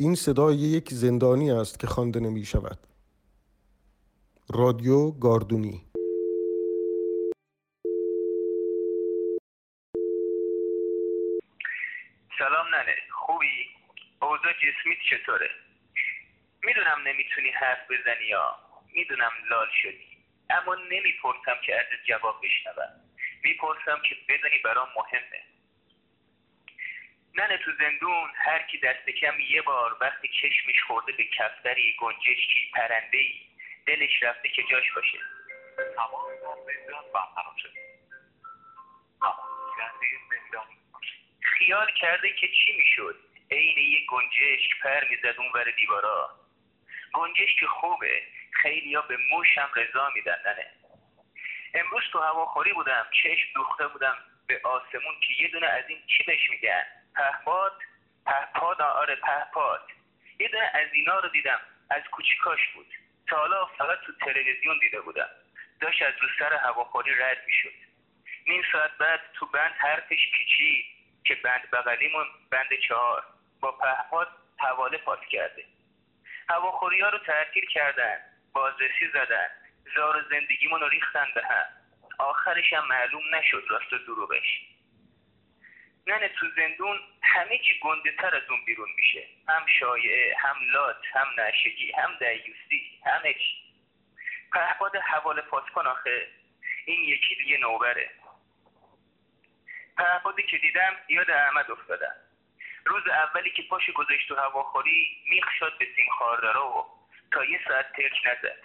این صدای یک زندانی است که خوانده نمی شود رادیو گاردونی. سلام ننه. خوبی؟ اوضاع جسمیت چطوره؟ می‌دونم نمی‌تونی حرف بزنی یا می‌دونم لال شدی. اما نمی‌پرسم که ازت جواب بشنوم. می‌پرسم که بدانی برام مهمه. ننه تو زندون هر کی دست کم یه بار وقتی چشمش خورده به کفتری گنجشکی پرنده ای دلش رفته که جاش باشه. خیال کرده که چی می‌شد؟ عین یه گنجشک پر می‌زد اون ور دیوارا. گنجشک خوبه خیلی ها به موشم رضا میدن ننه امروز تو هواخوری بودم چشم دوخته بودم به آسمون که یه دونه از این چی بهش میگن؟ پهپاد پهپاد آره پهپاد. یه دونه از اینا رو دیدم. از کوچیکاش بود. تا حالا فقط تو تلویزیون دیده بودم. داشت از رو سر هواخوری رد می‌شد. نیم ساعت بعد تو بند حرفش پیچی که بند بغلیمون بند چهار. با پهپاد حواله پاس کرده. هواخوری ها رو تعطیل کردن. بازرسی زدن. زار زندگیمون رو ریختن به هم. آخرش هم معلوم نشد راست و دروغش. ننه تو زندون همه چی گنده تر از اون بیرون میشه. هم شایعه هم لات هم نشگی هم دیوسی همه چی پهباد حوال پاسکن آخه این یکی دیگه نوبره. پهبادی که دیدم یاد احمد افتادم. روز اولی که پاش گذاشت تو هواخوری میخ شد به سیم خاردارا و تا یه ساعت ترک نزد.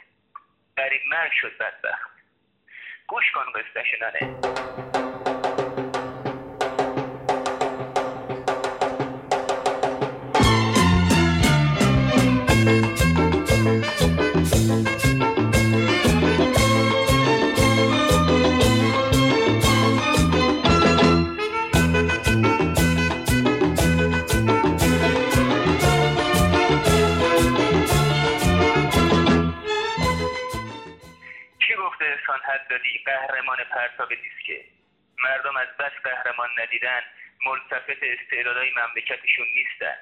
قریب مرگ شد بدبخت. گوش کن قصدش ننه ندیدن ملتفت استعدادهای مملکتشون نیستن.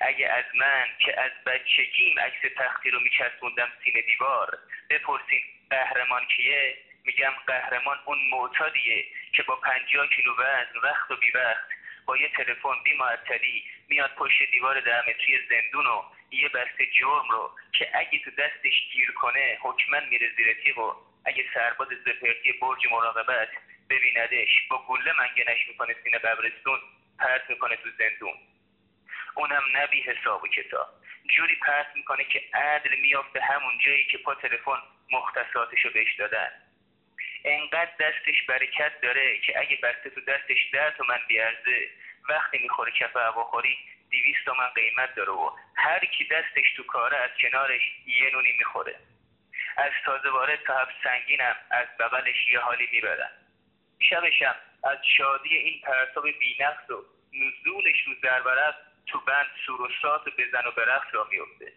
اگه از من که از بچگیم عکس تختی رو میچسبوندم سینه دیوار بپرسید قهرمان کیه؟ میگم قهرمان اون معتادیه که با پنجاه کیلو وزن وقت و بی وقت با یه تلفن بی معطلی میاد پشت دیوار ده متری زندون و یه بسته جرم رو که اگه تو دستش گیر کنه حکمن میره زیر تیغ و اگه سرباز زپرتی برج مراقبت ببیندش با گله منگنش می‌کنه سینه قبرستون پرت می‌کنه تو زندون. اونم نبی حساب و کتاب. جوری پرت می‌کنه که عدل میافته همون جایی که پا تلفن مختصاتشو بهش دادن. انقدر دستش برکت داره که اگه بسته تو دستش ده تومن بیارزه وقتی می‌خوره کف هواخوری دیویست تومن قیمت داره و هر کی دستش تو کاره از کنارش یه نونی می‌خوره. از تازه وارد تا هفت سنگینم از بغلش یه حالی می‌برن شبشم از شادی این پرتاب بینقص و نزولش رو زرورق تو بند سور و سات بزن و برقص را میفته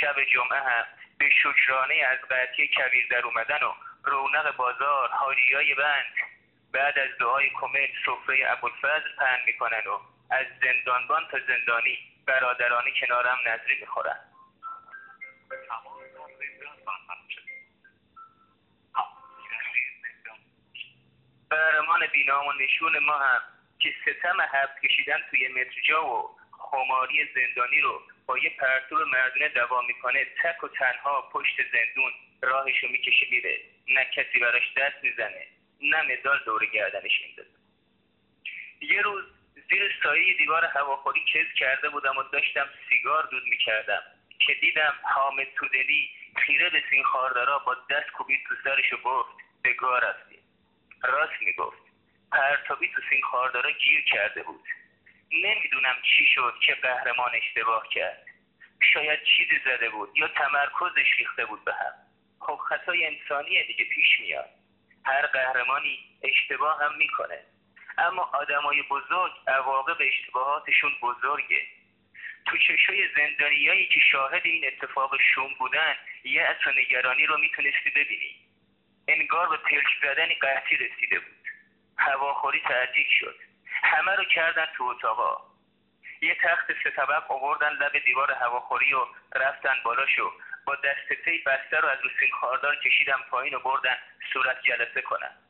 شب جمعه هم به شکرانه از قطعی کبیر در اومدن و رونق بازار حاجیای بند. بعد از دعای کمل سفره ابوالفضل پهن می‌کنن و از زندانبان تا زندانی برادرانه کنارم نظری می‌خورن. قهرمان بینام و نشون ما هم که ستم حبس کشیدن توی مترجا و خماری زندانی رو با یه پرتوب مردونه دوام می‌کنه تک و تنها پشت زندون راهشو می‌کشه میره. نه کسی براش دست می‌زنه نه مدال دور گردنش میندازه. یه روز زیر سایه دیوار هواخوری کز کرده بودم و داشتم سیگار دود می‌کردم که دیدم حامد تودلی خیره به سین خاردارا با دست کوبید تو سرش و گفت به گاه رفتی راست می‌گفت. پرتابی تو سین خاردارا گیر کرده بود. نمی‌دونم چی شد که قهرمان اشتباه کرد. شاید چیزی زده بود یا تمرکزش ریخته بود به هم. خب خطای انسانیه دیگه پیش میاد. هر قهرمانی اشتباه هم می‌کنه. اما آدمای بزرگ عواقب اشتباهاتشون بزرگه. تو چشای زندانیایی که شاهد این اتفاق شوم بودن یه و نگرانی رو می‌تونستی ببینی. انگار به پلک زدنی قحطی رسیده بود. هواخوری تعدیق شد. همه رو کردن تو اتاقا. یه تخت سه طبق آوردن لب دیوار هواخوری و رفتن بالاشو با دسته بسته رو از رو سیم کشیدم پایین و بردن صورت جلسه کنن.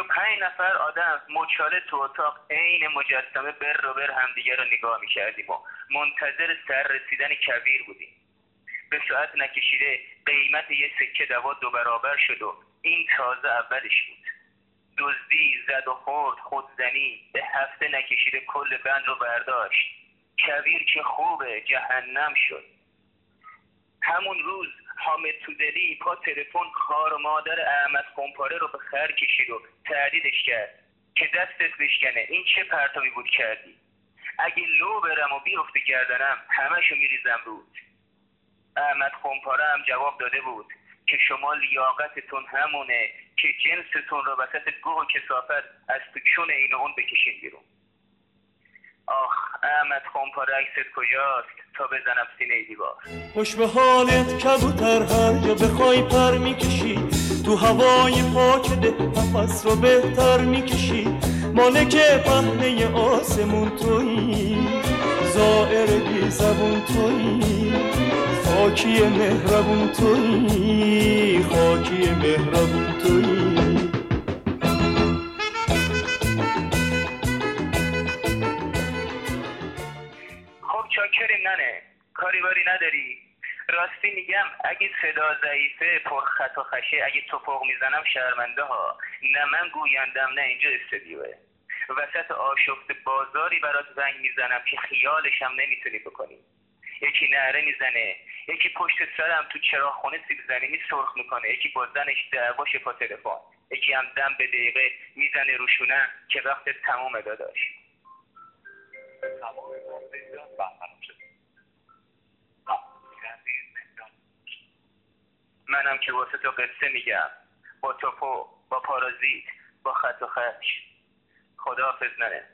سی و پنج نفر آدم مچاله تو اتاق عین مجسمه بر رو بر همدیگه رو نگاه می‌کردیم و منتظر سر رسیدن کبیر بودیم. به ساعت نکشیده قیمت یه سکه دوا دو برابر شد و این تازه اولش بود. دزدی زد و خورد خودزنی به هفته نکشیده کل بند رو برداشت. کبیر که خوبه جهنم شد. همون روز حامد تودلی پا تلفن خار مادر احمد خمپاره رو به خر کشید و تهدیدش کرد که دستت بشکنه. این چه پرتابی بود کردی؟ اگه لو برم و بیفته گردنم همشو میریزم رود. احمد خمپاره هم جواب داده بود که شما لیاقتتون همونه که جنستون رو وسط گوه و کسافت از تو کون این اون بکشین بیرون. آخ احمد خمپاره عکست کجاست؟ تا بزنم سینه دیوار. خوش به حالت کبوتر هر جا بخوای پر می‌کشی. تو هوای پاک ده نفس رو بهتر می‌کشی. مالک پهنه آسمون تویی. زائر بی زبون تویی. خاکی مهربون تویی. خاکی مهربون تویی. کاری باری نداری. راستی میگم اگه صدا ضعیفه پر خط و خشه اگه توپق می‌زنم شرمنده ها نه من گویندم نه اینجا استدیوه وسط آشفت بازاری برات زنگ می‌زنم که خیالشم نمی‌تونی بکنی. یکی نهره می‌زنه یکی پشت سرم تو چراغخونه سیب زمینی سرخ می‌کنه یکی با زنش دعواشه پا تلفن یکی هم دم به دقیقه می‌زنه روشونه که وقت تموم داداش. منم که واسه تو قصه میگم. با توپو با پارازیت با خط و خش. خداحافظ ننه